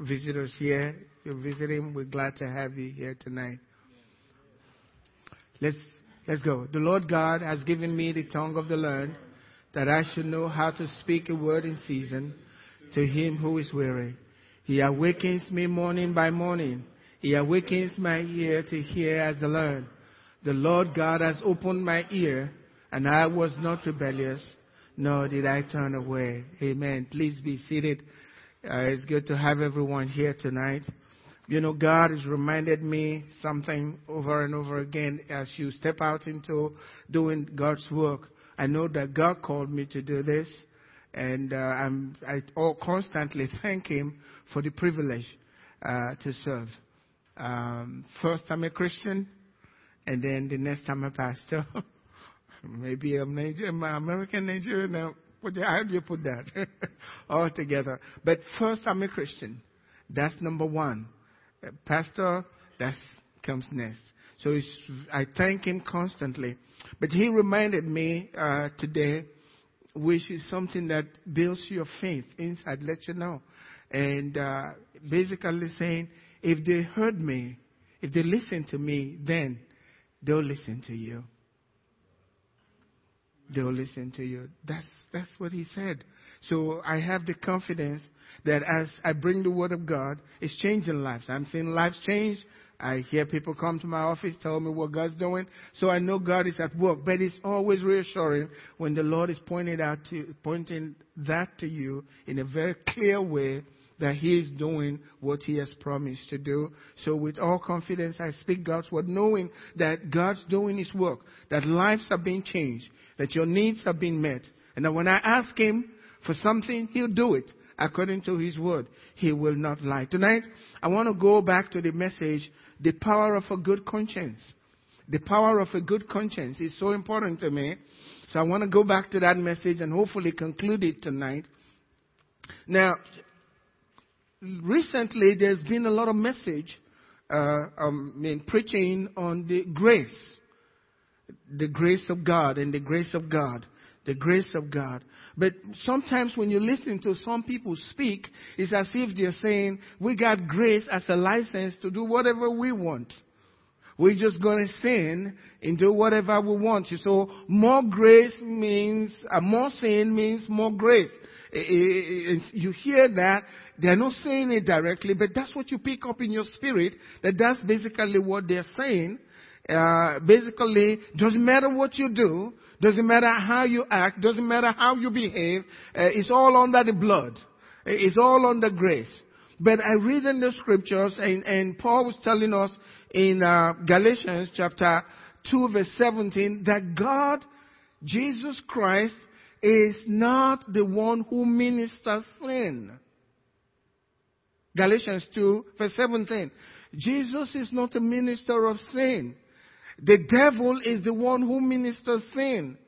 visitors here. You're visiting. We're glad to have you here tonight. Let's let's go. The Lord God has given me the tongue of the learned, that I should know how to speak a word in season to him who is weary. He awakens me morning by morning. He awakens my ear to hear as the learned. The Lord God has opened my ear, and I was not rebellious, nor did I turn away. Amen. Please be seated. Uh, it's good to have everyone here tonight. You know, God has reminded me something over and over again as you step out into doing God's work. I know that God called me to do this, and uh, I'm, I constantly thank Him for the privilege uh, to serve. Um, first, I'm a Christian, and then the next time a pastor. Maybe I'm, Niger- I'm American Nigerian now. How do you put that? All together. But first, I'm a Christian. That's number one. Uh, pastor, that comes next. So I thank him constantly. But he reminded me uh, today, which is something that builds your faith inside, let you know. And uh, basically saying, if they heard me, if they listen to me, then they'll listen to you. They'll listen to you. That's, that's what he said. So I have the confidence that as I bring the word of God, it's changing lives. I'm seeing lives change. I hear people come to my office, tell me what God's doing. So I know God is at work. But it's always reassuring when the Lord is pointing out to, pointing that to you in a very clear way that He is doing what He has promised to do. So with all confidence, I speak God's word, knowing that God's doing His work, that lives are being changed, that your needs are being met, and that when I ask Him for something, He'll do it according to His word. He will not lie. Tonight, I want to go back to the message, the power of a good conscience. The power of a good conscience is so important to me. So I want to go back to that message and hopefully conclude it tonight. Now, recently there's been a lot of message, uh, um, in preaching on the grace, the grace of God and the grace of God, the grace of God. But sometimes when you listen to some people speak, it's as if they're saying, we got grace as a license to do whatever we want. We're just going to sin and do whatever we want. So more grace means, uh, more sin means more grace. You hear that. They're not saying it directly, but that's what you pick up in your spirit. That that's basically what they're saying. Uh, basically, doesn't matter what you do, doesn't matter how you act, doesn't matter how you behave, uh, it's all under the blood. It's all under grace. But I read in the scriptures, and, and Paul was telling us in uh, Galatians chapter 2 verse 17 that God, Jesus Christ, is not the one who ministers sin. Galatians 2 verse 17. Jesus is not a minister of sin. The devil is the one who ministers sin.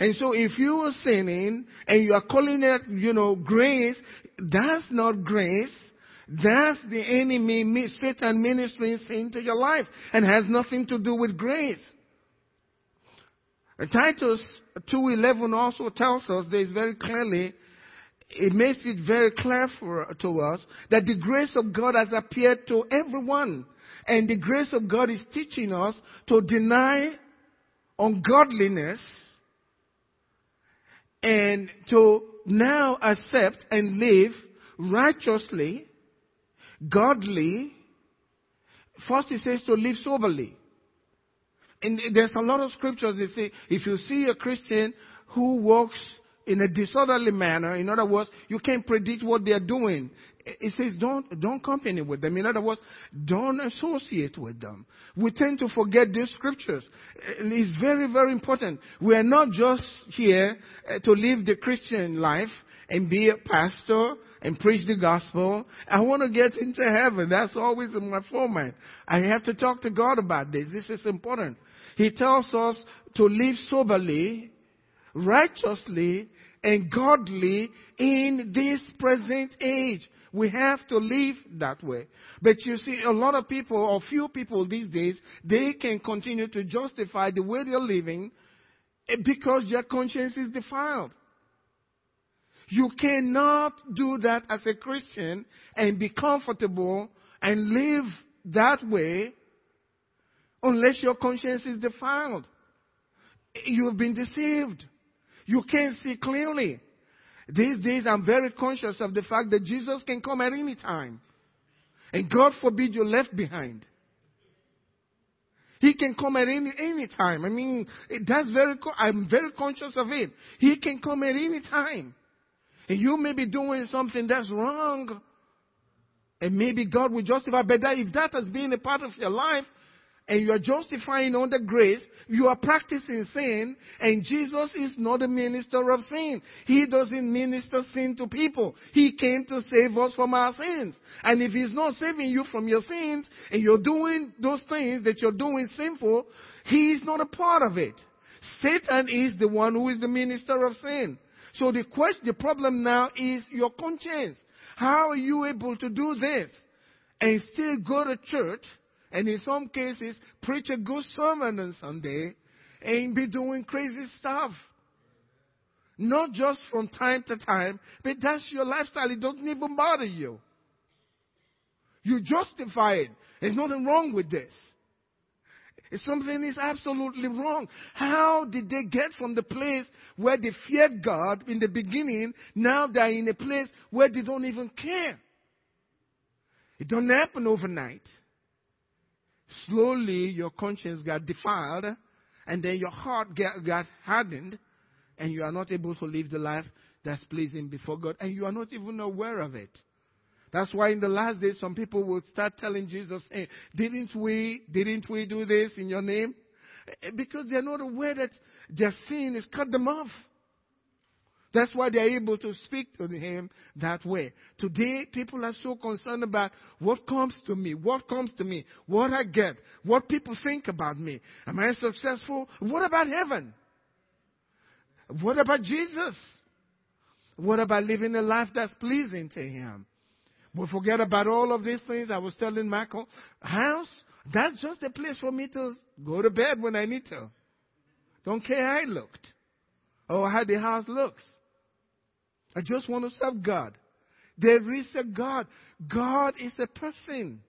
And so if you are sinning and you are calling it, you know, grace, that's not grace. That's the enemy, Satan ministering sin to your life and has nothing to do with grace. Titus 2.11 also tells us this very clearly, it makes it very clear for, to us that the grace of God has appeared to everyone. And the grace of God is teaching us to deny ungodliness and to now accept and live righteously, godly. First, he says to live soberly. And there's a lot of scriptures that say if you see a Christian who walks in a disorderly manner, in other words, you can't predict what they're doing. It says don't, don't company with them. In other words, don't associate with them. We tend to forget these scriptures. It's very, very important. We are not just here uh, to live the Christian life and be a pastor and preach the gospel. I want to get into heaven. That's always in my format. I have to talk to God about this. This is important. He tells us to live soberly, righteously, and godly in this present age. We have to live that way. But you see, a lot of people, or few people these days, they can continue to justify the way they're living eh, because their conscience is defiled. You cannot do that as a Christian and be comfortable and live that way unless your conscience is defiled. You have been deceived. You can't see clearly. These days I'm very conscious of the fact that Jesus can come at any time. And God forbid you're left behind. He can come at any, any time. I mean, that's very, I'm very conscious of it. He can come at any time. And you may be doing something that's wrong. And maybe God will justify. But that, if that has been a part of your life, and you are justifying under grace, you are practicing sin, and Jesus is not a minister of sin. He doesn't minister sin to people. He came to save us from our sins. And if He's not saving you from your sins, and you're doing those things that you're doing sinful, He is not a part of it. Satan is the one who is the minister of sin. So the question, the problem now is your conscience. How are you able to do this and still go to church and in some cases preach a good sermon on Sunday and be doing crazy stuff. Not just from time to time, but that's your lifestyle. It doesn't even bother you. You justify it. There's nothing wrong with this. If something is absolutely wrong. How did they get from the place where they feared God in the beginning, now they're in a place where they don't even care? It doesn't happen overnight slowly your conscience got defiled, and then your heart get, got hardened, and you are not able to live the life that's pleasing before God, and you are not even aware of it. That's why in the last days, some people will start telling Jesus, hey, didn't we, didn't we do this in your name? Eh, because they're not aware that their sin has cut them off. That's why they're able to speak to him that way. Today, people are so concerned about what comes to me, what comes to me, what I get, what people think about me. Am I successful? What about heaven? What about Jesus? What about living a life that's pleasing to him? We forget about all of these things. I was telling Michael, house, that's just a place for me to go to bed when I need to. Don't care how it looked or how the house looks. I just want to serve God. There is a God. God is a person.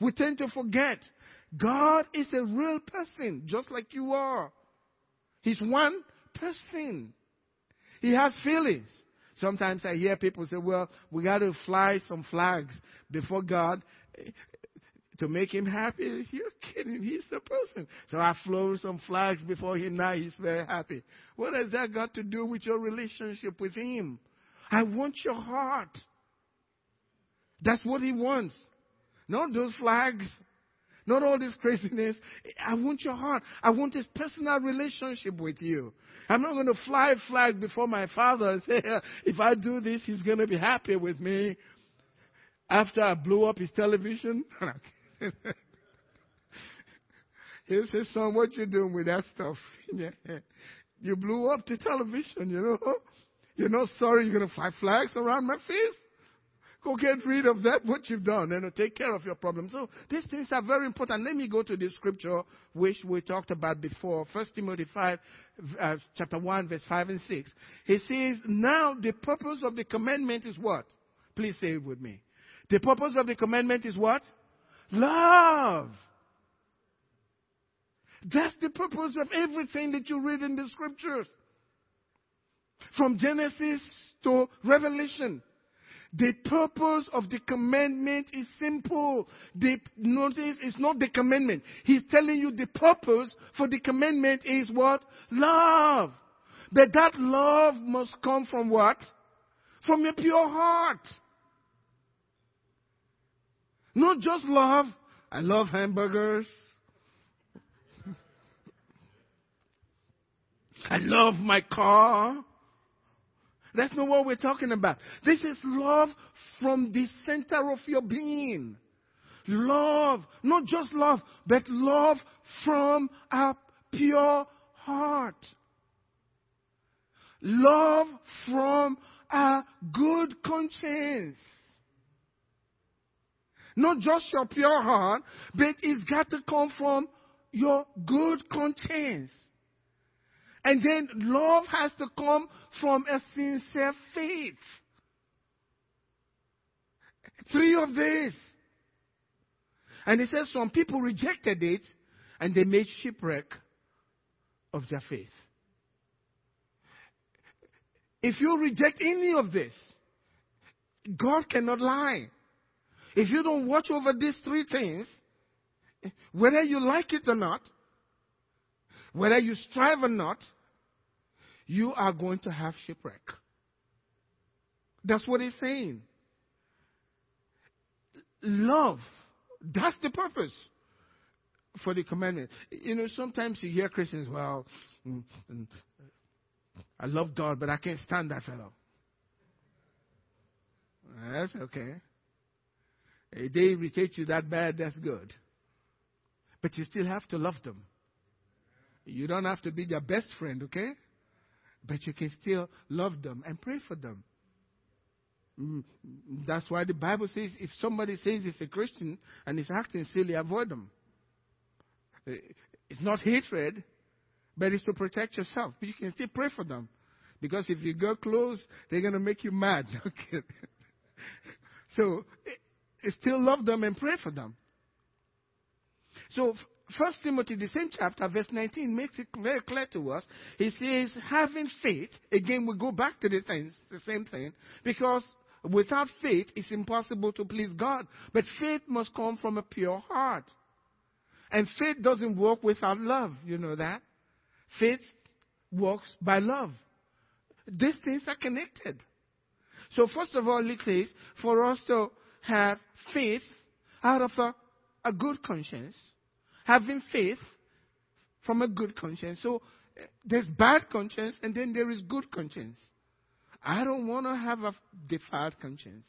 We tend to forget. God is a real person, just like you are. He's one person. He has feelings. Sometimes I hear people say, well, we got to fly some flags before God to make him happy. You're kidding. He's the person. So I flew some flags before him. Now he's very happy. What has that got to do with your relationship with him? I want your heart. That's what he wants. Not those flags. Not all this craziness. I want your heart. I want this personal relationship with you. I'm not going to fly flags before my father and say, if I do this, he's going to be happy with me. After I blew up his television. he says, son, what you doing with that stuff? you blew up the television, you know. You're not sorry you're going to fly flags around my face? Go get rid of that, what you've done, and take care of your problem. So these things are very important. Let me go to the scripture which we talked about before. First Timothy 5, uh, chapter 1, verse 5 and 6. He says, now the purpose of the commandment is what? Please say it with me. The purpose of the commandment is what? Love. That's the purpose of everything that you read in the scriptures. From Genesis to Revelation. The purpose of the commandment is simple. The notice it's not the commandment. He's telling you the purpose for the commandment is what? Love. But that love must come from what? From your pure heart. Not just love. I love hamburgers. I love my car. That's not what we're talking about. This is love from the center of your being. Love, not just love, but love from a pure heart. Love from a good conscience. Not just your pure heart, but it's got to come from your good conscience. And then love has to come from a sincere faith. Three of these. And he says some people rejected it and they made shipwreck of their faith. If you reject any of this, God cannot lie. If you don't watch over these three things, whether you like it or not, whether you strive or not, you are going to have shipwreck. That's what he's saying. Love. That's the purpose for the commandment. You know, sometimes you hear Christians, well, mm, mm, I love God, but I can't stand that fellow. That's okay. If they irritate you that bad, that's good. But you still have to love them. You don't have to be their best friend, okay? But you can still love them and pray for them. Mm, that's why the Bible says if somebody says he's a Christian and is acting silly, avoid them. It's not hatred, but it's to protect yourself. But you can still pray for them. Because if you go close, they're going to make you mad. Okay. so, still love them and pray for them. So, First Timothy, the same chapter, verse 19, makes it very clear to us. He says, having faith, again, we go back to the things, the same thing, because without faith, it's impossible to please God. But faith must come from a pure heart. And faith doesn't work without love. You know that? Faith works by love. These things are connected. So, first of all, it says, for us to have faith out of a, a good conscience, having faith from a good conscience. So eh, there's bad conscience and then there is good conscience. I don't want to have a defiled conscience.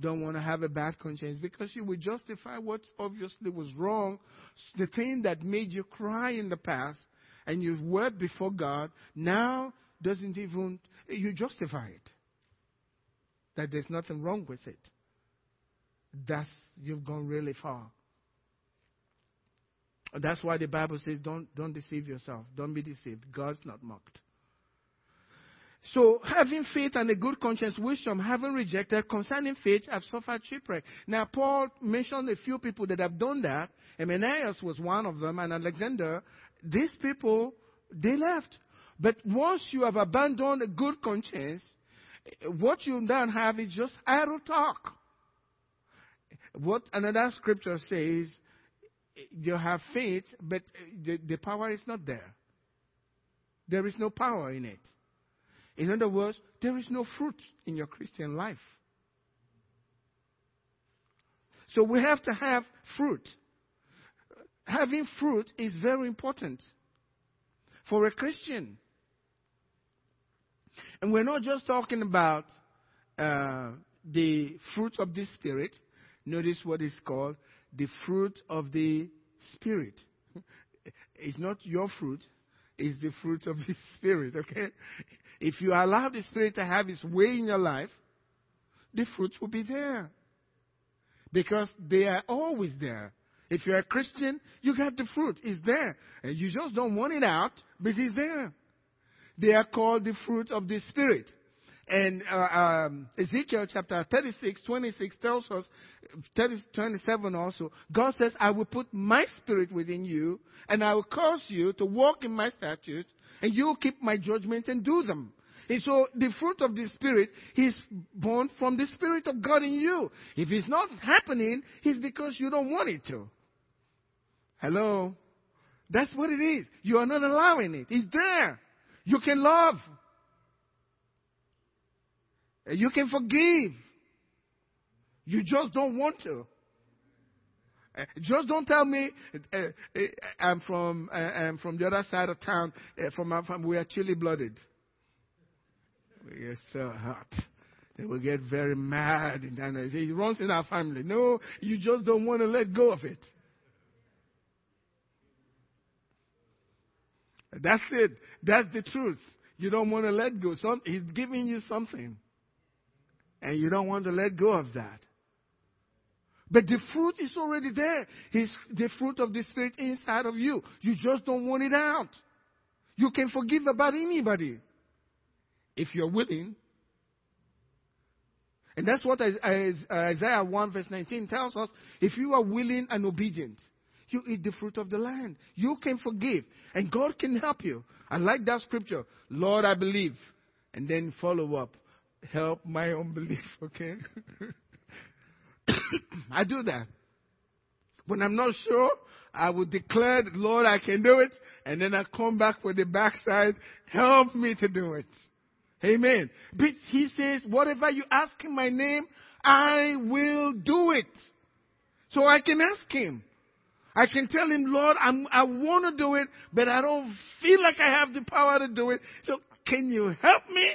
Don't want to have a bad conscience because you will justify what obviously was wrong. The thing that made you cry in the past and you wept before God now doesn't even, you justify it. That there's nothing wrong with it. That's, you've gone really far. That's why the Bible says, don't, don't deceive yourself. Don't be deceived. God's not mocked. So, having faith and a good conscience, which some haven't rejected, concerning faith have suffered shipwreck. Now, Paul mentioned a few people that have done that. Hymenaeus was one of them, and Alexander. These people, they left. But once you have abandoned a good conscience, what you then have is just idle talk. What another scripture says, you have faith, but the, the power is not there. There is no power in it. In other words, there is no fruit in your Christian life. So we have to have fruit. Having fruit is very important for a Christian. And we're not just talking about uh, the fruit of the Spirit. Notice what is called the fruit of the Spirit. It's not your fruit, it's the fruit of the Spirit, okay? If you allow the Spirit to have its way in your life, the fruits will be there. Because they are always there. If you're a Christian, you got the fruit. It's there. And you just don't want it out, but it's there. They are called the fruit of the Spirit. And uh, um, Ezekiel chapter 36, 26 tells us, 30, 27 also, God says, I will put my spirit within you, and I will cause you to walk in my statutes, and you will keep my judgment and do them. And so the fruit of the Spirit is born from the Spirit of God in you. If it's not happening, it's because you don't want it to. Hello? That's what it is. You are not allowing it. It's there. You can love. You can forgive. You just don't want to. Uh, just don't tell me uh, I'm from uh, I'm from the other side of town. Uh, from our family, we are chilly blooded. We are so hot. They will get very mad and it runs in our family. No, you just don't want to let go of it. That's it. That's the truth. You don't want to let go. Some, he's giving you something. And you don't want to let go of that. But the fruit is already there. It's the fruit of the Spirit inside of you. You just don't want it out. You can forgive about anybody if you're willing. And that's what Isaiah 1 verse 19 tells us. If you are willing and obedient, you eat the fruit of the land. You can forgive, and God can help you. I like that scripture. Lord, I believe. And then follow up. Help my unbelief, okay? I do that. When I'm not sure, I will declare, Lord, I can do it. And then I come back with the backside. Help me to do it. Amen. But he says, whatever you ask in my name, I will do it. So I can ask him. I can tell him, Lord, I'm, I want to do it, but I don't feel like I have the power to do it. So can you help me?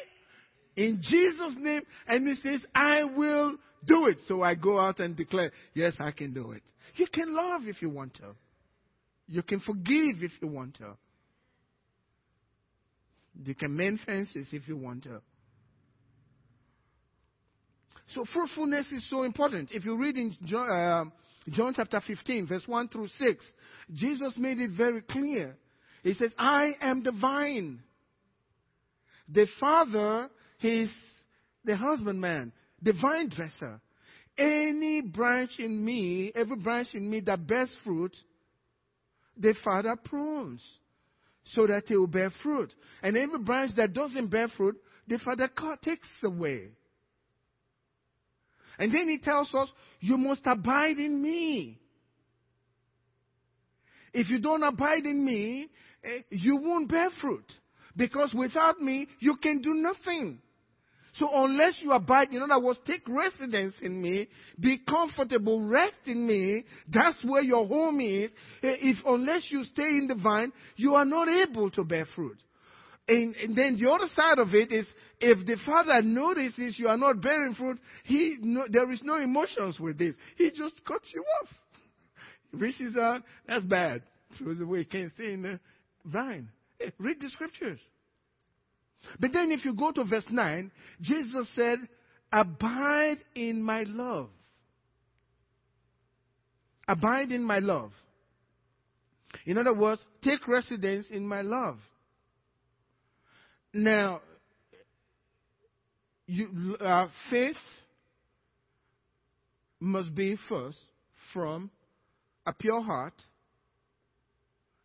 In Jesus' name. And he says, I will do it. So I go out and declare, yes, I can do it. You can love if you want to. You can forgive if you want to. You can mend fences if you want to. So fruitfulness is so important. If you read in John, uh, John chapter 15, verse 1 through 6, Jesus made it very clear. He says, I am the vine. The Father is the husbandman, the vine dresser. Any branch in me, every branch in me that bears fruit, the Father prunes so that it will bear fruit. And every branch that doesn't bear fruit, the Father takes away. And then he tells us, You must abide in me. If you don't abide in me, eh, you won't bear fruit. Because without me, you can do nothing. So unless you abide, in other words, take residence in me, be comfortable, rest in me, that's where your home is. Eh, if unless you stay in the vine, you are not able to bear fruit. And, and, then the other side of it is if the father notices you are not bearing fruit, he no, there is no emotions with this. He just cuts you off. Reaches out, that's bad. Throws away, can't stay in the vine. Hey, read the scriptures. But then if you go to verse 9, Jesus said, Abide in my love. Abide in my love. In other words, take residence in my love. Now, you, uh, faith must be first from a pure heart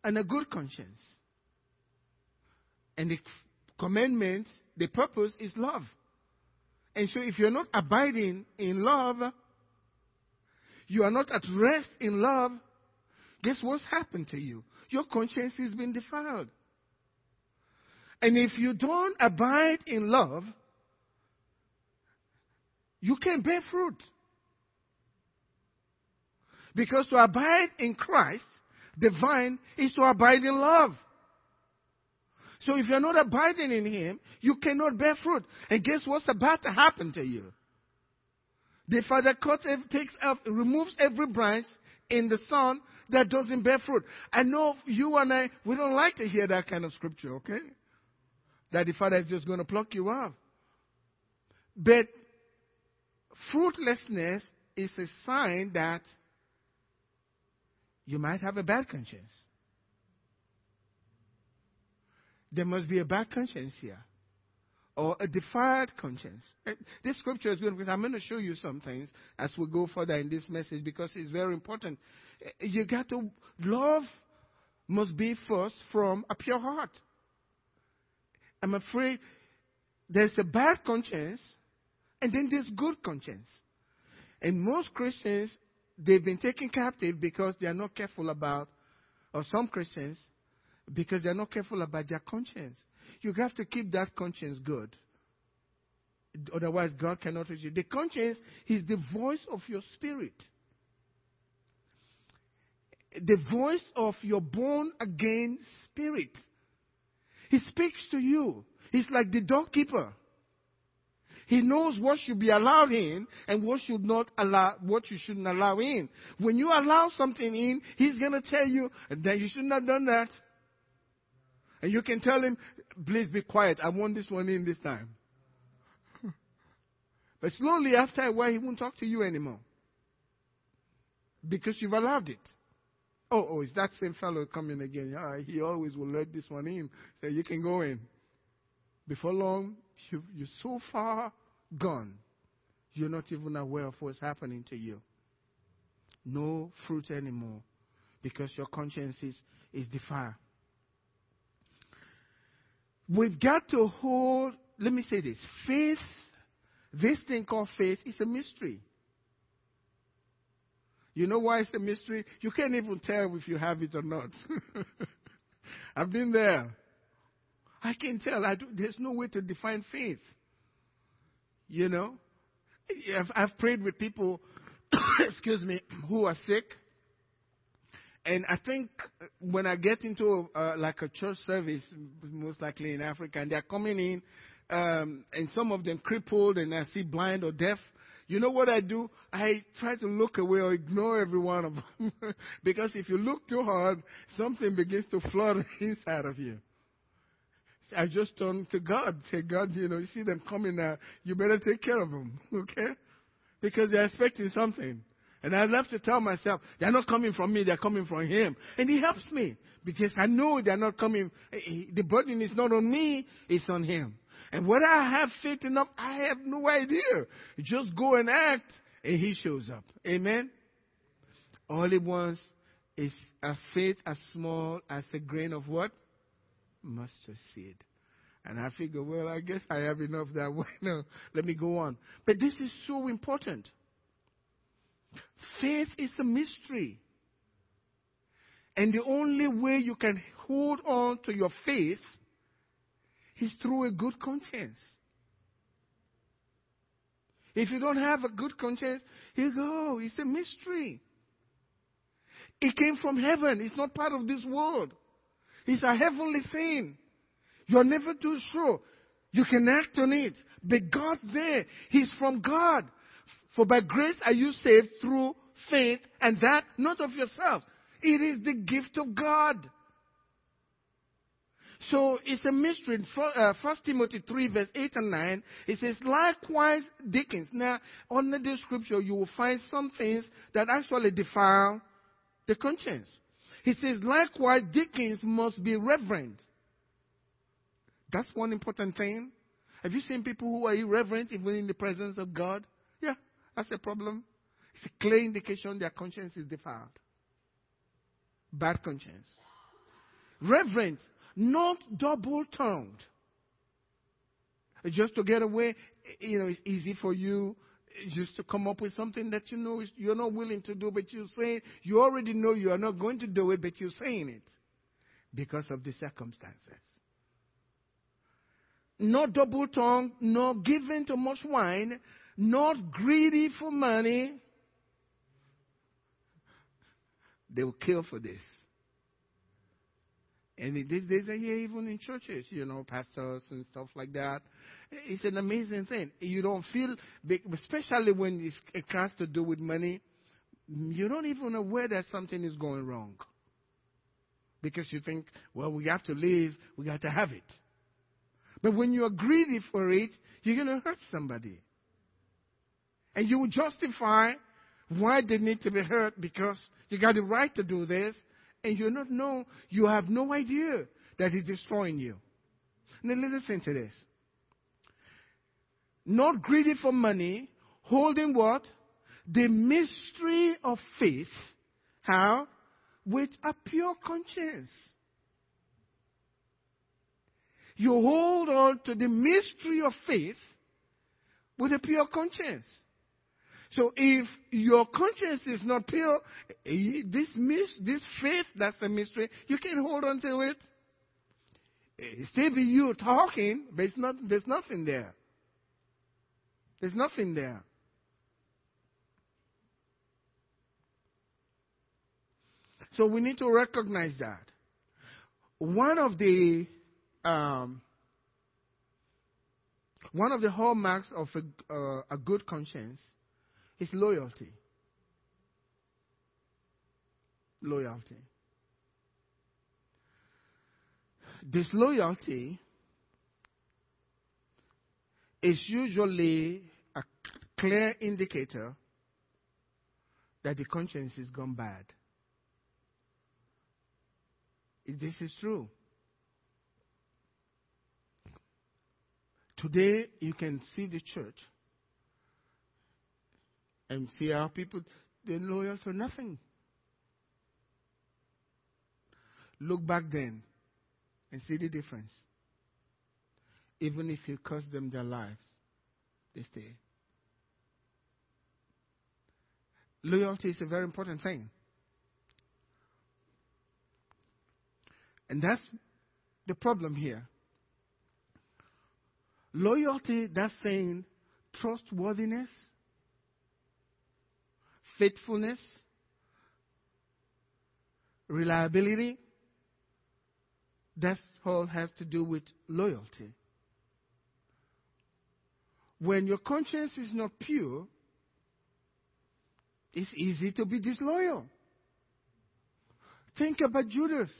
and a good conscience. And the commandment, the purpose is love. And so if you're not abiding in love, you are not at rest in love, guess what's happened to you? Your conscience has been defiled. And if you don't abide in love, you can't bear fruit. Because to abide in Christ, the vine, is to abide in love. So if you're not abiding in Him, you cannot bear fruit. And guess what's about to happen to you? The Father cuts, takes, removes every branch in the Son that doesn't bear fruit. I know you and I, we don't like to hear that kind of scripture, okay? that the Father is just going to pluck you off. But fruitlessness is a sign that you might have a bad conscience. There must be a bad conscience here. Or a defiled conscience. Eh, this scripture is good because I'm going to show you some things as we go further in this message because it's very important. Eh, you got to, love must be first from a pure heart. I'm afraid there's a bad conscience and then there's good conscience. And most Christians, they've been taken captive because they are not careful about, or some Christians, because they're not careful about their conscience. You have to keep that conscience good. Otherwise, God cannot reach you. The conscience is the voice of your spirit. The voice of your born again spirit. He speaks to you. He's like the doorkeeper. He knows what should be allowed in and what should not allow, what you shouldn't allow in. When you allow something in, he's gonna tell you that you shouldn't have done that. And you can tell him, please be quiet. I want this one in this time. but slowly after a while, he won't talk to you anymore. Because you've allowed it. Oh, oh, is that same fellow coming again? Uh, he always will let this one in. So you can go in. Before long, you, you're so far gone, you're not even aware of what's happening to you. No fruit anymore because your conscience is, is defiled. We've got to hold, let me say this faith, this thing called faith, is a mystery. You know why it's a mystery? You can't even tell if you have it or not. I've been there. I can tell. I do, there's no way to define faith. You know? I've, I've prayed with people, excuse me, who are sick. And I think when I get into uh, like a church service, most likely in Africa, and they're coming in, um, and some of them crippled, and I see blind or deaf, you know what I do? I try to look away or ignore every one of them. because if you look too hard, something begins to flood inside of you. I just turn to God. Say, God, you know, you see them coming now. You better take care of them. Okay? Because they're expecting something. And I love to tell myself, they're not coming from me, they're coming from Him. And He helps me because I know they're not coming. Eh, eh, the burden is not on me, it's on Him. And whether I have faith enough, I have no idea. Just go and act, and He shows up. Amen? All He wants is a faith as small as a grain of what? Mustard seed. And I figure, well, I guess I have enough that way. No, let me go on. But this is so important. Faith is a mystery. And the only way you can hold on to your faith is through a good conscience. If you don't have a good conscience, you go. It's a mystery. It came from heaven. It's not part of this world. It's a heavenly thing. You're never too sure. You can act on it. But God's there. He's from God. For by grace are you saved through faith, and that not of yourself. It is the gift of God. So it's a mystery. First uh, Timothy 3, verse 8 and 9, it says, likewise, deacons. Now, under this scripture, you will find some things that actually defile the conscience. He says, likewise, deacons must be reverent. That's one important thing. Have you seen people who are irreverent even in the presence of God? That's a problem. It's a clear indication their conscience is defiled. Bad conscience. Reverent not double tongued. Just to get away, you know, it's easy for you just to come up with something that you know you're not willing to do, but you're saying, you already know you are not going to do it, but you're saying it because of the circumstances. Not double tongued, not given to much wine, not greedy for money. They will kill for this. And these days are here even in churches, you know, pastors and stuff like that. It's an amazing thing. You don't feel, especially when it has to do with money, you don't even aware that something is going wrong. Because you think, well, we have to live, we got to have it. But when you are greedy for it, you're going to hurt somebody. And you justify why they need to be hurt because you got the right to do this and you not know, you have no idea that He's destroying you. Now listen to this. Not greedy for money, holding what? The mystery of faith. How? With a pure conscience. You hold on to the mystery of faith with a pure conscience. So if your conscience is not pure, eh, this, this faith, that's the mystery, you can't hold on to it. It still be you talking, but it's not, there's nothing there. There's nothing there. So we need to recognize that. One of the um, one of the hallmarks of a, uh, a good conscience is loyalty. Loyalty. Disloyalty is usually a clear indicator that the conscience has gone bad. this is true. Today, you can see the church and see how people, they're loyal to nothing. Look back then and see the difference. Even if you cost them their lives, they stay. Loyalty is a very important thing. And that's the problem here. Loyalty, that's saying trustworthiness, faithfulness, reliability. That's all has to do with loyalty. When your conscience is not pure, it's easy to be disloyal. Think about Judas.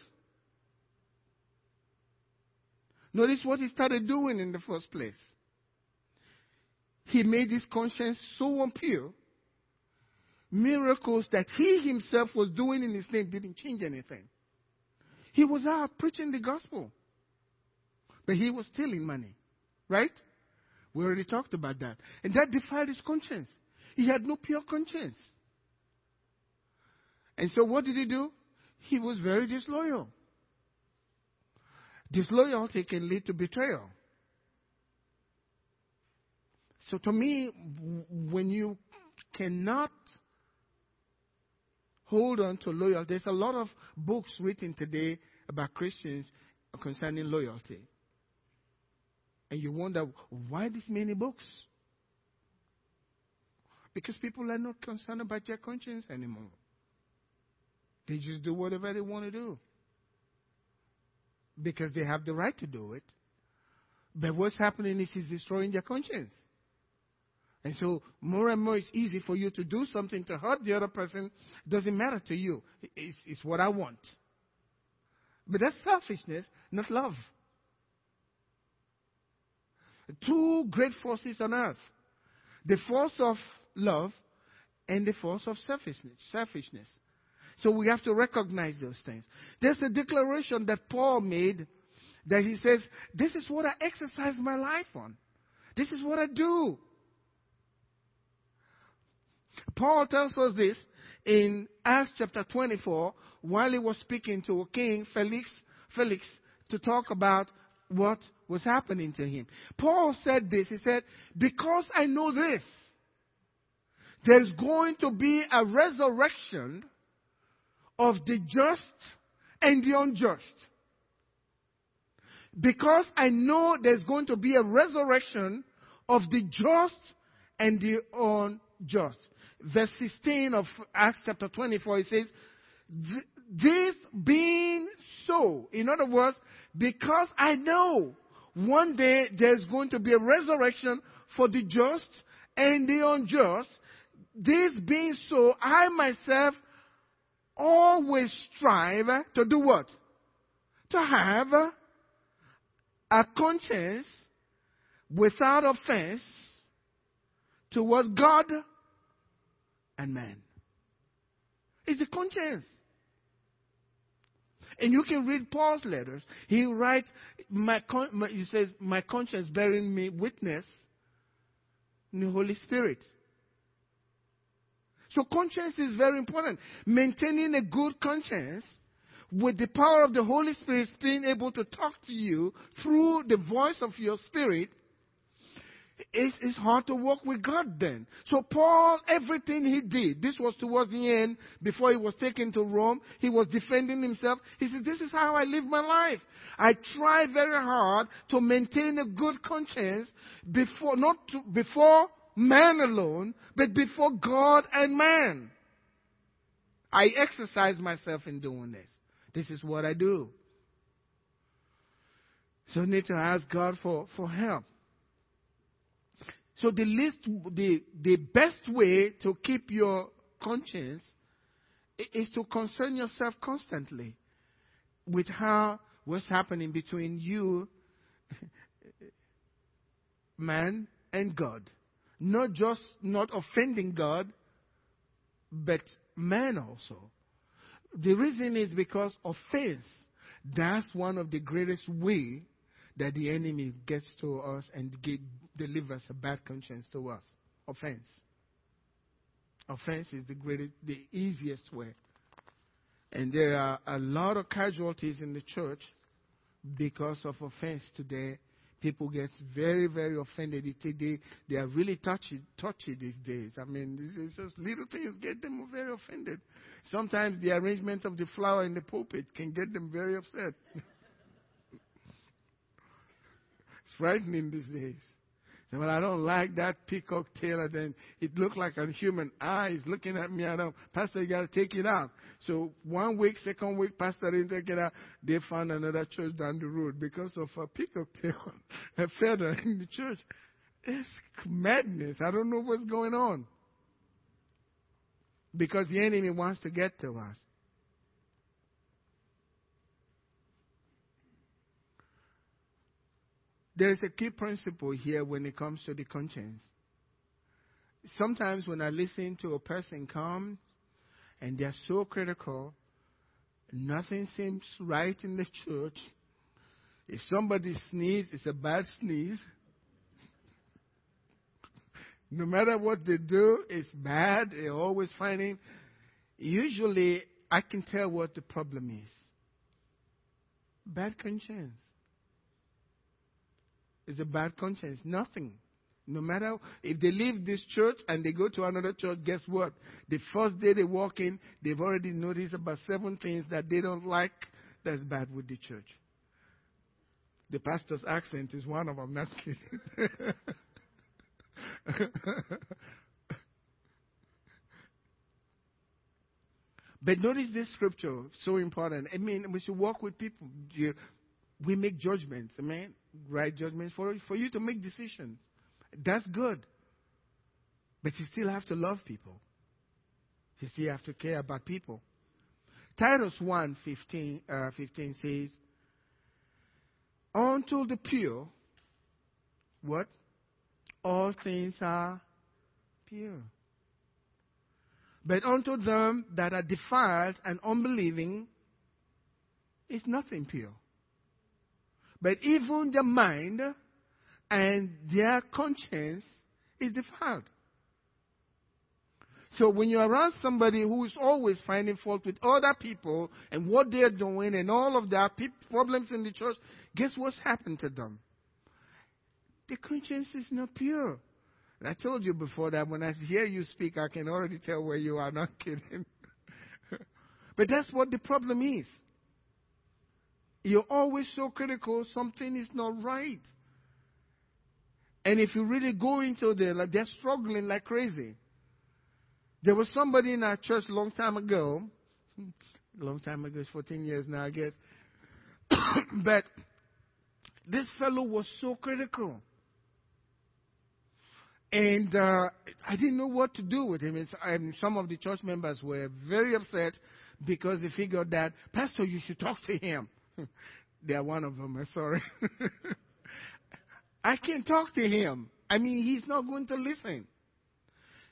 Notice what he started doing in the first place. He made his conscience so impure. Miracles that he himself was doing in his name didn't change anything. He was out preaching the gospel. But he was stealing money. Right? We already talked about that. And that defiled his conscience. He had no pure conscience. And so what did he do? He was very disloyal. Disloyalty can lead to betrayal. So to me, when you cannot hold on to loyalty, there's a lot of books written today about Christians concerning loyalty. And you wonder, why these many books? Because people are not concerned about their conscience anymore. They just do whatever they want to do. Because they have the right to do it. But what's happening is it's destroying their conscience. And so more and more it's easy for you to do something to hurt the other person. Doesn't matter to you. It's, it's what I want. But that's selfishness, not love. Two great forces on earth. The force of love and the force of selfishness. selfishness. So we have to recognize those things. There's a declaration that Paul made that he says, This is what I exercise my life on. This is what I do. Paul tells us this in Acts chapter 24 while he was speaking to King Felix, Felix to talk about what was happening to him. Paul said this. He said, Because I know this, there's going to be a resurrection of the just and the unjust. Because I know there's going to be a resurrection of the just and the unjust. Verse 16 of Acts chapter 24, it says, This being so, in other words, because I know one day there's going to be a resurrection for the just and the unjust, this being so, I myself always strive to do what? To have a conscience without offense towards God and man. It's the conscience. And you can read Paul's letters. He writes, my con- he says, my conscience bearing me witness in the Holy Spirit. So conscience is very important. Maintaining a good conscience with the power of the Holy Spirit being able to talk to you through the voice of your spirit it's, it's, hard to walk with God then. So Paul, everything he did, this was towards the end, before he was taken to Rome, he was defending himself. He said, this is how I live my life. I try very hard to maintain a good conscience before, not to, before man alone, but before God and man. I exercise myself in doing this. This is what I do. So I need to ask God for, for help. So the least, the, the best way to keep your conscience is to concern yourself constantly with how what's happening between you, man, and God. Not just not offending God, but man also. The reason is because offense That's one of the greatest way that the enemy gets to us and get, delivers a bad conscience to us. Offense. Offense is the greatest, the easiest way. And there are a lot of casualties in the church because of offense today. People get very, very offended. They, they are really touchy, touchy these days. I mean, it's just little things get them very offended. Sometimes the arrangement of the flower in the pulpit can get them very upset. it's frightening these days. So, well, I don't like that peacock tail. And then it looked like a human eye is looking at me. I know, Pastor, you got to take it out. So one week, second week, Pastor didn't take it out. They found another church down the road because of a peacock tail, a feather in the church. It's madness. I don't know what's going on. Because the enemy wants to get to us. There is a key principle here when it comes to the conscience. Sometimes when I listen to a person come and they're so critical, nothing seems right in the church. If somebody sneezes, it's a bad sneeze. no matter what they do, it's bad. They're always finding. Usually, I can tell what the problem is. Bad conscience is a bad conscience. Nothing. No matter if they leave this church and they go to another church, guess what? The first day they walk in, they've already noticed about seven things that they don't like that's bad with the church. The pastor's accent is one of them, not kidding. but notice this scripture, so important. I mean, we should walk with people. We make judgments, amen right judgments for, for you to make decisions. That's good. But you still have to love people. You still have to care about people. Titus 1 15, uh, 15 says, Unto the pure, what? All things are pure. But unto them that are defiled and unbelieving is nothing pure. But even the mind and their conscience is defiled. So when you're around somebody who is always finding fault with other people and what they're doing and all of their problems in the church, guess what's happened to them? The conscience is not pure. And I told you before that when I hear you speak, I can already tell where you are. Not kidding. but that's what the problem is. You're always so critical, something is not right. And if you really go into there, like they're struggling like crazy. There was somebody in our church a long time ago, long time ago, it's 14 years now, I guess. but this fellow was so critical. And uh, I didn't know what to do with him. And some of the church members were very upset because they figured that, Pastor, you should talk to him. they are one of them. I'm sorry. I can't talk to him. I mean, he's not going to listen.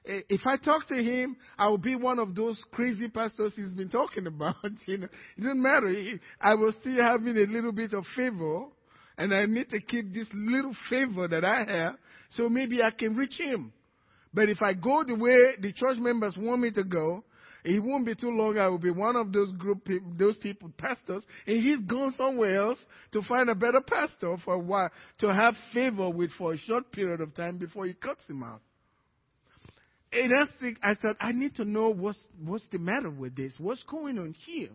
If I talk to him, I will be one of those crazy pastors he's been talking about. You know, it doesn't matter. I will still having a little bit of favor, and I need to keep this little favor that I have, so maybe I can reach him. But if I go the way the church members want me to go, it won't be too long. I will be one of those group, those people, pastors, and he's gone somewhere else to find a better pastor for a while to have favor with for a short period of time before he cuts him out. And that's the, I said, I need to know what's what's the matter with this. What's going on here?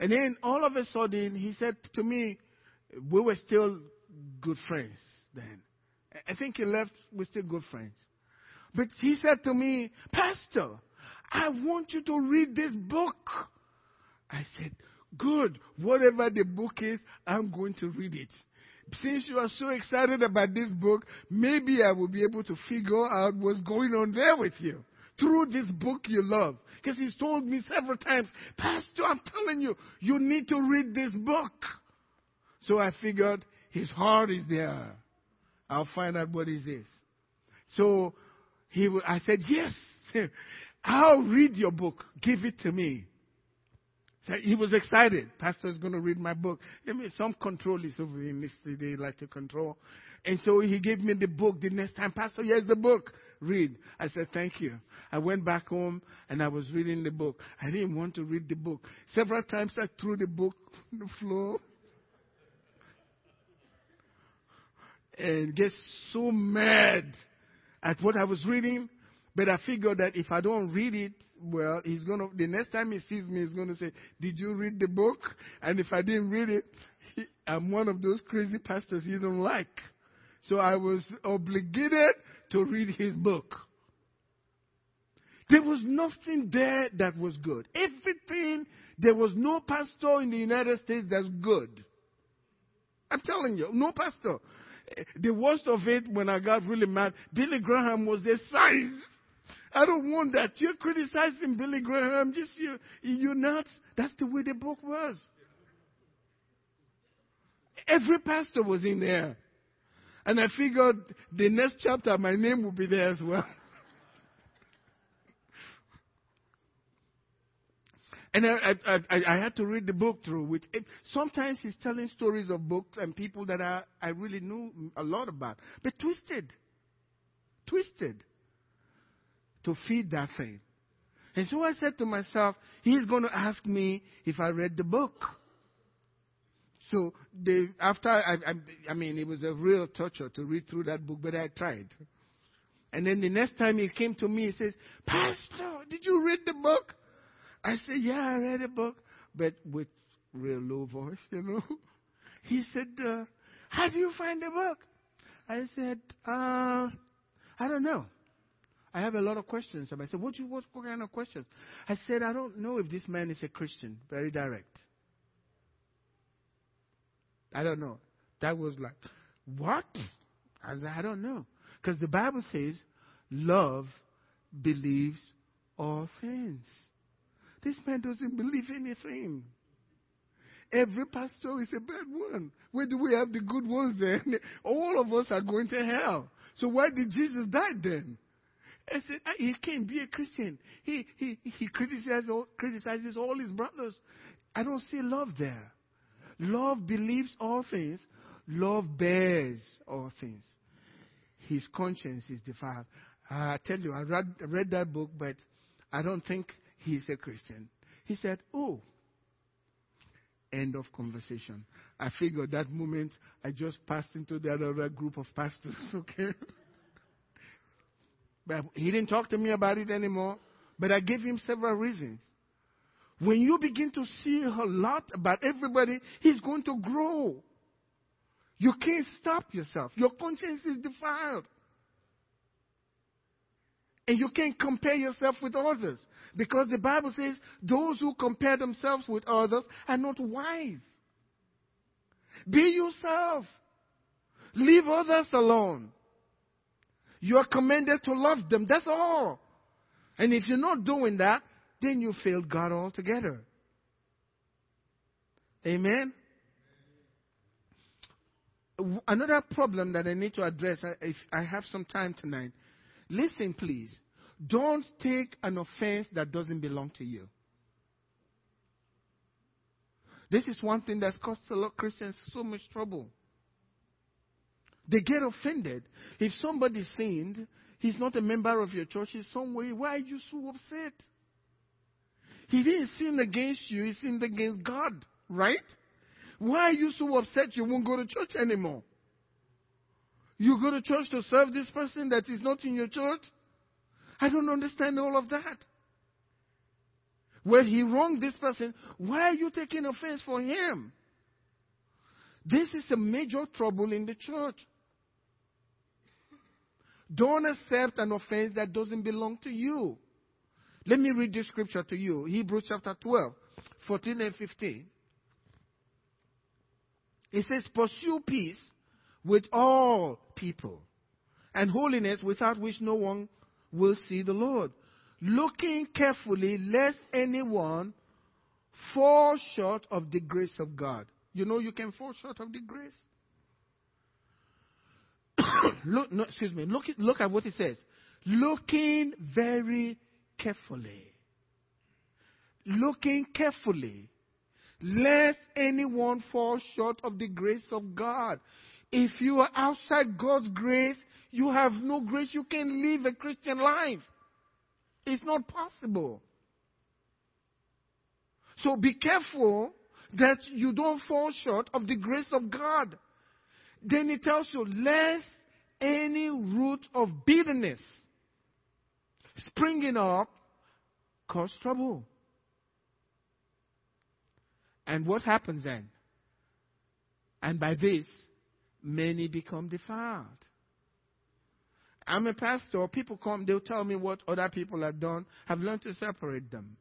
And then all of a sudden he said to me, we were still good friends then. I think he left, we're still good friends. But he said to me, Pastor, I want you to read this book. I said, Good. Whatever the book is, I'm going to read it. Since you are so excited about this book, maybe I will be able to figure out what's going on there with you through this book you love. Because he's told me several times, Pastor, I'm telling you, you need to read this book. So I figured his heart is there. I'll find out what it is. So he, I said, yes. I'll read your book. Give it to me. So he was excited. Pastor is going to read my book. I mean, some control is over in this. They like to control. And so he gave me the book. The next time, Pastor, here's the book. Read. I said, thank you. I went back home and I was reading the book. I didn't want to read the book. Several times I threw the book on the floor. And get so mad at what I was reading. But I figured that if I don't read it, well, he's gonna, the next time he sees me, he's gonna say, did you read the book? And if I didn't read it, he, I'm one of those crazy pastors he don't like. So I was obligated to read his book. There was nothing there that was good. Everything, there was no pastor in the United States that's good. I'm telling you, no pastor. The worst of it, when I got really mad, Billy Graham was the size I don't want that. You're criticizing Billy Graham. Just you, you're nuts. That's the way the book was. Every pastor was in there. And I figured the next chapter, my name will be there as well. and I, I, I, I, had to read the book through. Which it, sometimes he's telling stories of books and people that I, I really knew a lot about, but twisted, twisted to feed that thing. And so I said to myself, he's going to ask me if I read the book. So they, after I, I, I mean, it was a real torture to read through that book, but I tried. And then the next time he came to me, he says, Pastor, did you read the book? I said, Yeah, I read the book, but with real low voice, you know. He said, uh, How do you find the book? I said, uh, I don't know. I have a lot of questions. I said, what, you, what kind of questions? I said, I don't know if this man is a Christian. Very direct. I don't know. That was like, what? I said, I don't know. Because the Bible says, love believes all things. This man doesn't believe anything. Every pastor is a bad one. Where do we have the good ones then? All of us are going to hell. So why did Jesus die then? I said, he can't be a Christian. He, he, he criticizes all, criticizes all his brothers. I don't see love there. Love believes all things. Love bears all things. His conscience is defiled. I tell you, I read, read that book, but I don't think he's a Christian. He said, Oh, end of conversation. I figured that moment I just passed into the other group of pastors, okay? But he didn't talk to me about it anymore. But I gave him several reasons. When you begin to see a lot about everybody, he's going to grow. You can't stop yourself. Your conscience is defiled. And you can't compare yourself with others. Because the Bible says those who compare themselves with others are not wise. Be yourself. Leave others alone. You are commanded to love them. That's all. And if you're not doing that, then you failed God altogether. Amen. Another problem that I need to address, if I have some time tonight, listen please. Don't take an offense that doesn't belong to you. This is one thing that's caused a lot of Christians so much trouble. They get offended. If somebody sinned, he's not a member of your church, he's some way. Why are you so upset? He didn't sin against you, he sinned against God, right? Why are you so upset you won't go to church anymore? You go to church to serve this person that is not in your church? I don't understand all of that. When he wronged this person, why are you taking offense for him? This is a major trouble in the church. Don't accept an offense that doesn't belong to you. Let me read this scripture to you Hebrews chapter 12, 14 and 15. It says, Pursue peace with all people and holiness without which no one will see the Lord. Looking carefully lest anyone fall short of the grace of God. You know you can fall short of the grace look, no, excuse me, look, look at what it says. Looking very carefully. Looking carefully lest anyone fall short of the grace of God. If you are outside God's grace, you have no grace. You can't live a Christian life. It's not possible. So be careful that you don't fall short of the grace of God. Then he tells you, lest any root of bitterness springing up cause trouble. And what happens then? And by this, many become defiled. I'm a pastor. People come, they'll tell me what other people have done. I've learned to separate them.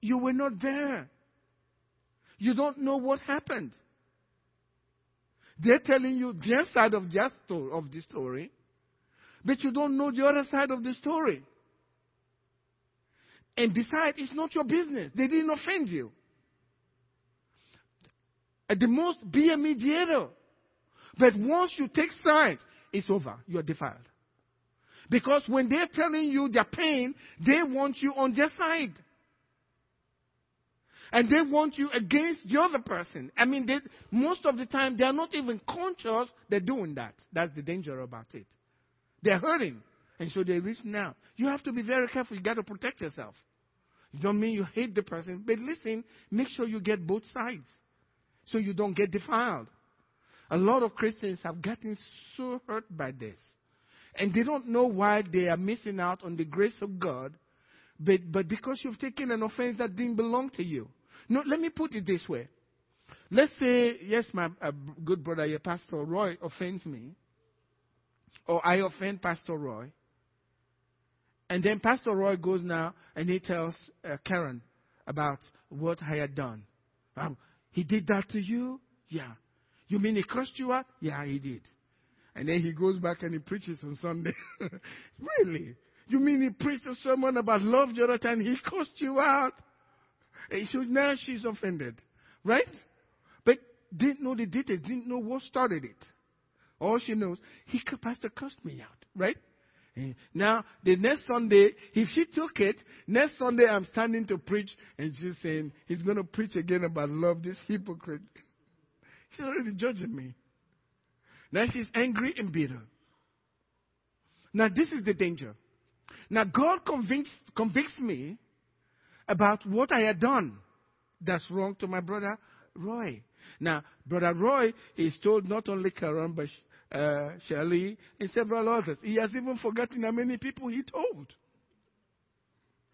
You were not there. You don't know what happened. They're telling you their side of, their story, of the story, but you don't know the other side of the story. And besides, it's not your business. They didn't offend you. At the most, be a mediator. But once you take sides, it's over. You're defiled. Because when they're telling you their pain, they want you on their side. And they want you against the other person. I mean, they, most of the time, they're not even conscious they're doing that. That's the danger about it. They're hurting. And so they reach now. You have to be very careful. You got to protect yourself. You don't mean you hate the person, but listen, make sure you get both sides so you don't get defiled. A lot of Christians have gotten so hurt by this. And they don't know why they are missing out on the grace of God, but, but because you've taken an offense that didn't belong to you. No, let me put it this way. Let's say, yes, my uh, good brother, your Pastor Roy offends me, or I offend Pastor Roy. And then Pastor Roy goes now and he tells uh, Karen about what I had done. Um, he did that to you? Yeah. You mean he cursed you out? Yeah, he did. And then he goes back and he preaches on Sunday. really? You mean he preached a sermon about love time? He cursed you out? And so now she's offended. Right? But didn't know the details, didn't know what started it. All she knows, he pastor cursed me out. Right? Now, the next Sunday, if she took it, next Sunday I'm standing to preach and she's saying, he's going to preach again about love, this hypocrite. She's already judging me. Now she's angry and bitter. Now this is the danger. Now God convinced, convicts me about what I had done that's wrong to my brother Roy. Now, brother Roy is told not only Karen, but uh, Shelley and several others. He has even forgotten how many people he told.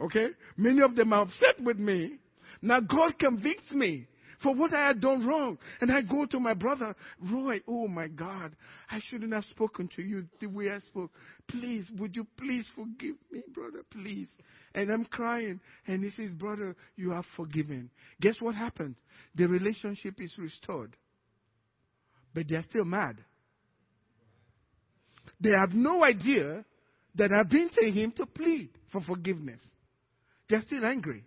Okay? Many of them are upset with me. Now God convicts me for what I had done wrong. And I go to my brother, Roy, oh my God, I shouldn't have spoken to you the way I spoke. Please, would you please forgive me, brother, please? And I'm crying. And he says, brother, you are forgiven. Guess what happened? The relationship is restored. But they're still mad. They have no idea that I've been to him to plead for forgiveness. They're still angry.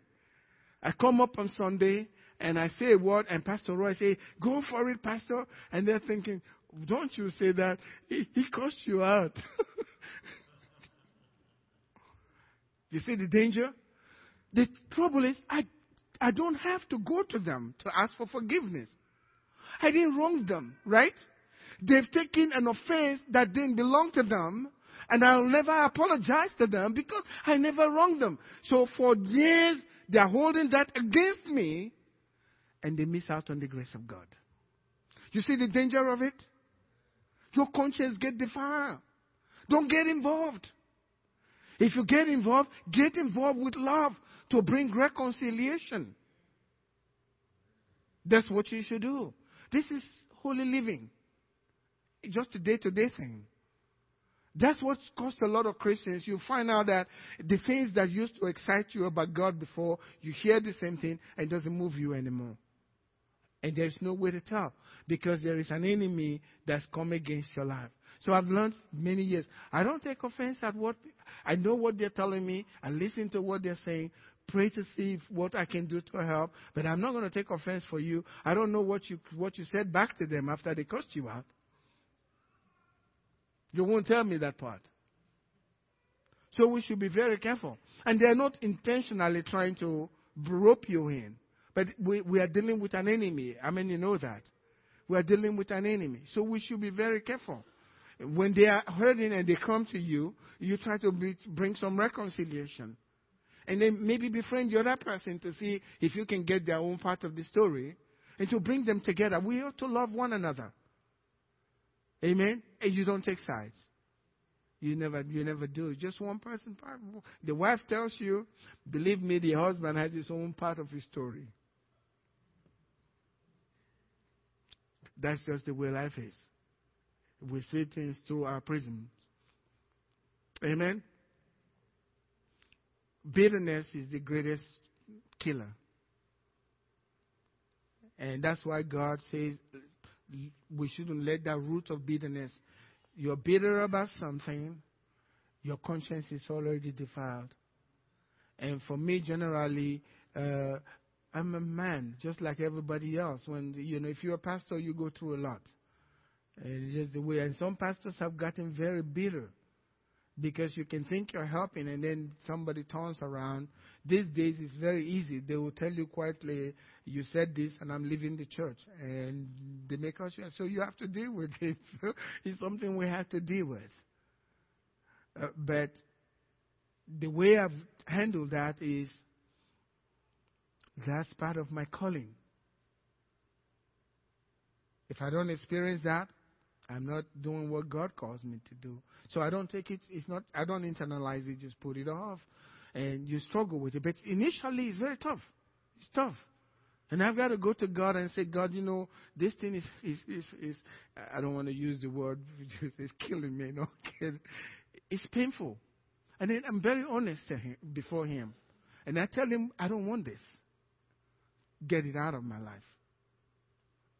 I come up on Sunday and I say a word, and Pastor Roy say, "Go for it, Pastor." And they're thinking, "Don't you say that? He, he you out." you see the danger? The trouble is, I I don't have to go to them to ask for forgiveness. I didn't wrong them, right? They've taken an offense that didn't belong to them, and I'll never apologize to them because I never wronged them. So for years, they're holding that against me, and they miss out on the grace of God. You see the danger of it? Your conscience get defiled. Don't get involved. If you get involved, get involved with love to bring reconciliation. That's what you should do. This is holy living just a day to day thing. That's what's caused a lot of Christians. You find out that the things that used to excite you about God before, you hear the same thing and it doesn't move you anymore. And there's no way to tell because there is an enemy that's come against your life. So I've learned many years. I don't take offense at what I know what they're telling me. I listen to what they're saying. Pray to see what I can do to help. But I'm not going to take offense for you. I don't know what you what you said back to them after they cursed you out. You won't tell me that part. So we should be very careful. And they're not intentionally trying to rope you in, But we, we are dealing with an enemy. I mean, you know that. We are dealing with an enemy. So we should be very careful. When they are hurting and they come to you, you try to be, bring some reconciliation. And then maybe befriend the other person to see if you can get their own part of the story and to bring them together. We ought to love one another. Amen? And you don't take sides. You never, you never do. Just one person. The wife tells you, believe me, the husband has his own part of his story. That's just the way life is. We see things through our prisms. Amen. Bitterness is the greatest killer. And that's why God says we shouldn't let that root of bitterness. You're bitter about something, your conscience is already defiled. And for me, generally, uh, I'm a man, just like everybody else. When you know, if you're a pastor, you go through a lot. And just the way. And some pastors have gotten very bitter because you can think you're helping and then somebody turns around. These days it's very easy. They will tell you quietly, you said this and I'm leaving the church. And they make us, so you have to deal with it. So it's something we have to deal with. Uh, but the way I've handled that is that's part of my calling. If I don't experience that, I'm not doing what God calls me to do. So I don't take it, it's not, I don't internalize it, just put it off. And you struggle with it. But initially, it's very tough. It's tough. And I've got to go to God and say, God, you know, this thing is, is, is, is I don't want to use the word, it's killing me, no. It's painful. And then I'm very honest him, before Him. And I tell Him, I don't want this. Get it out of my life.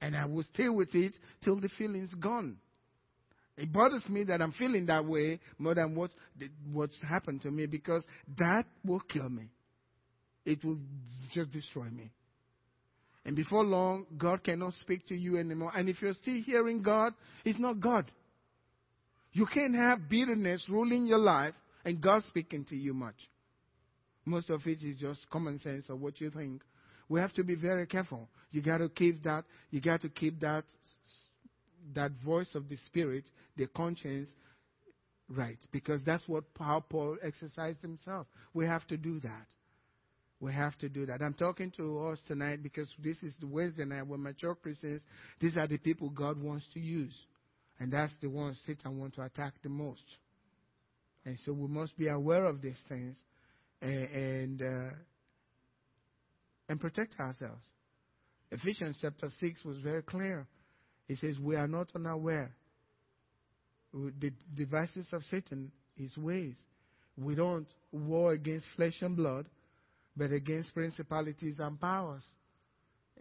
And I will stay with it till the feeling's gone. It bothers me that I'm feeling that way more than what, what's happened to me because that will kill me. It will just destroy me. And before long, God cannot speak to you anymore. And if you're still hearing God, it's not God. You can't have bitterness ruling your life and God speaking to you much. Most of it is just common sense or what you think we have to be very careful. You got to keep that. You got to keep that that voice of the spirit, the conscience, right, because that's what how Paul exercised himself. We have to do that. We have to do that. I'm talking to us tonight because this is the Wednesday night when mature Christians, these are the people God wants to use. And that's the ones Satan wants to attack the most. And so we must be aware of these things and, and uh, and protect ourselves. Ephesians chapter 6 was very clear. It says, We are not unaware. Of the devices of Satan, his ways. We don't war against flesh and blood, but against principalities and powers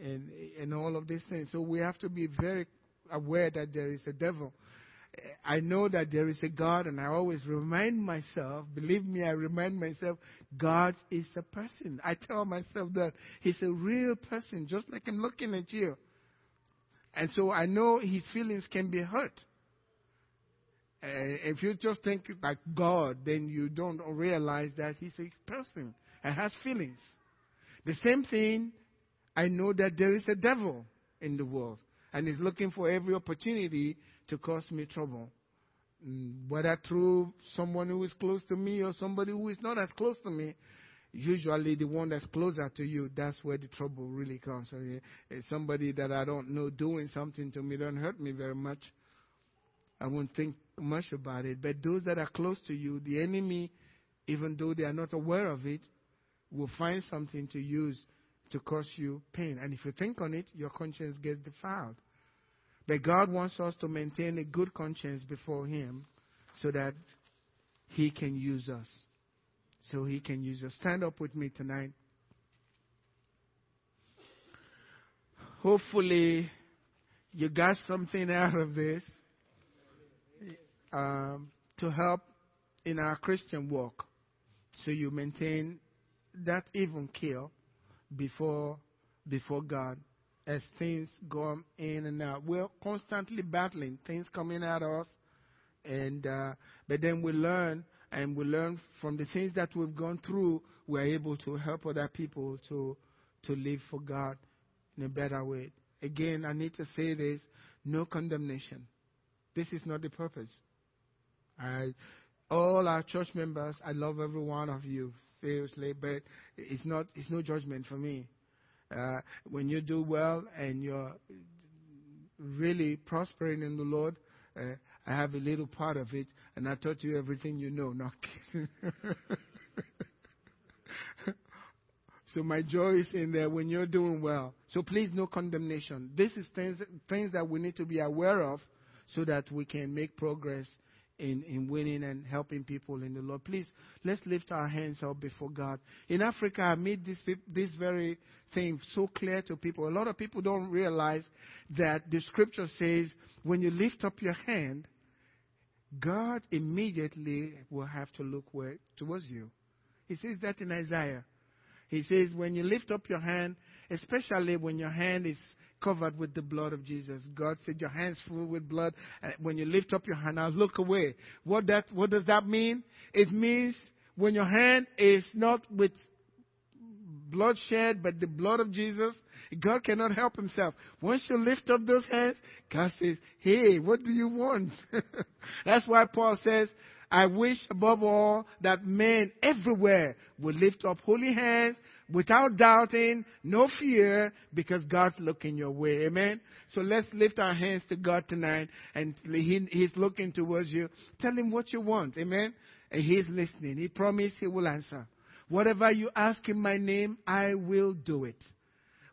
and, and all of these things. So we have to be very aware that there is a devil I know that there is a God, and I always remind myself, believe me, I remind myself, God is a person. I tell myself that He's a real person, just like I'm looking at you. And so I know His feelings can be hurt. Uh, if you just think like God, then you don't realize that He's a person and has feelings. The same thing, I know that there is a devil in the world, and He's looking for every opportunity to cause me trouble. Mm, whether through someone who is close to me or somebody who is not as close to me, usually the one that's closer to you, that's where the trouble really comes. So, yeah, somebody that I don't know doing something to me don't hurt me very much. I won't think much about it. But those that are close to you, the enemy, even though they are not aware of it, will find something to use to cause you pain. And if you think on it, your conscience gets defiled. But God wants us to maintain a good conscience before Him so that He can use us. So He can use us. Stand up with me tonight. Hopefully, you got something out of this um, to help in our Christian walk so you maintain that even kill before before God as things go in and out. We're constantly battling things coming at us, and uh, but then we learn and we learn from the things that we've gone through. We're able to help other people to to live for God in a better way. Again, I need to say this no condemnation. This is not the purpose. I, all our church members, I love every one of you, seriously, but it's not, it's no judgment for me. Uh, when you do well and you're really prospering in the Lord, uh, I have a little part of it, and I taught you everything you know. No. so my joy is in there when you're doing well. So please, no condemnation. This is things, things that we need to be aware of so that we can make progress in, in winning and helping people in the Lord. Please, let's lift our hands up before God. In Africa, I made this, this very thing so clear to people. A lot of people don't realize that the scripture says when you lift up your hand, God immediately will have to look where, towards you. He says that in Isaiah. He says, when you lift up your hand, especially when your hand is covered with the blood of Jesus. God said, Your hands full with blood. Uh, when you lift up your hand, now look away. What, that, what does that mean? It means when your hand is not with bloodshed, but the blood of Jesus, God cannot help himself. Once you lift up those hands, God says, Hey, what do you want? That's why Paul says, I wish above all that men everywhere would lift up holy hands without doubting, no fear, because God's looking your way. Amen. So let's lift our hands to God tonight, and he, He's looking towards you. Tell Him what you want. Amen. And He's listening. He promised He will answer. Whatever you ask in my name, I will do it.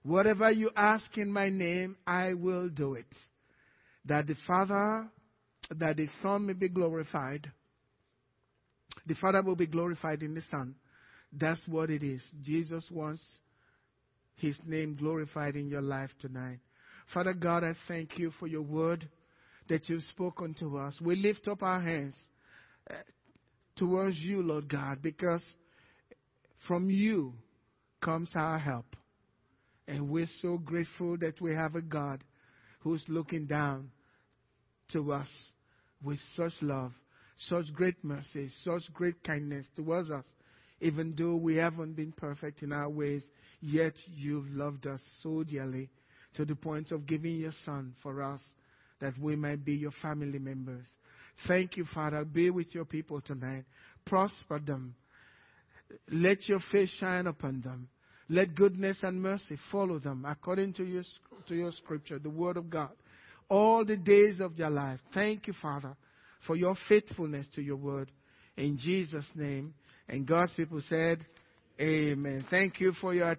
Whatever you ask in my name, I will do it. That the Father, that the Son may be glorified. The Father will be glorified in the Son that's what it is. Jesus wants his name glorified in your life tonight. Father God, I thank you for your word that you've spoken to us. We lift up our hands uh, towards you, Lord God, because from you comes our help. And we're so grateful that we have a God who's looking down to us with such love, such great mercy, such great kindness towards us. Even though we haven't been perfect in our ways, yet you've loved us so dearly to the point of giving your Son for us that we might be your family members. Thank you, Father. Be with your people tonight. Prosper them. Let your face shine upon them. Let goodness and mercy follow them according to your, to your scripture, the word of God, all the days of their life. Thank you, Father, for your faithfulness to your word. In Jesus' name, and God's people said, Amen. Thank you for your attention.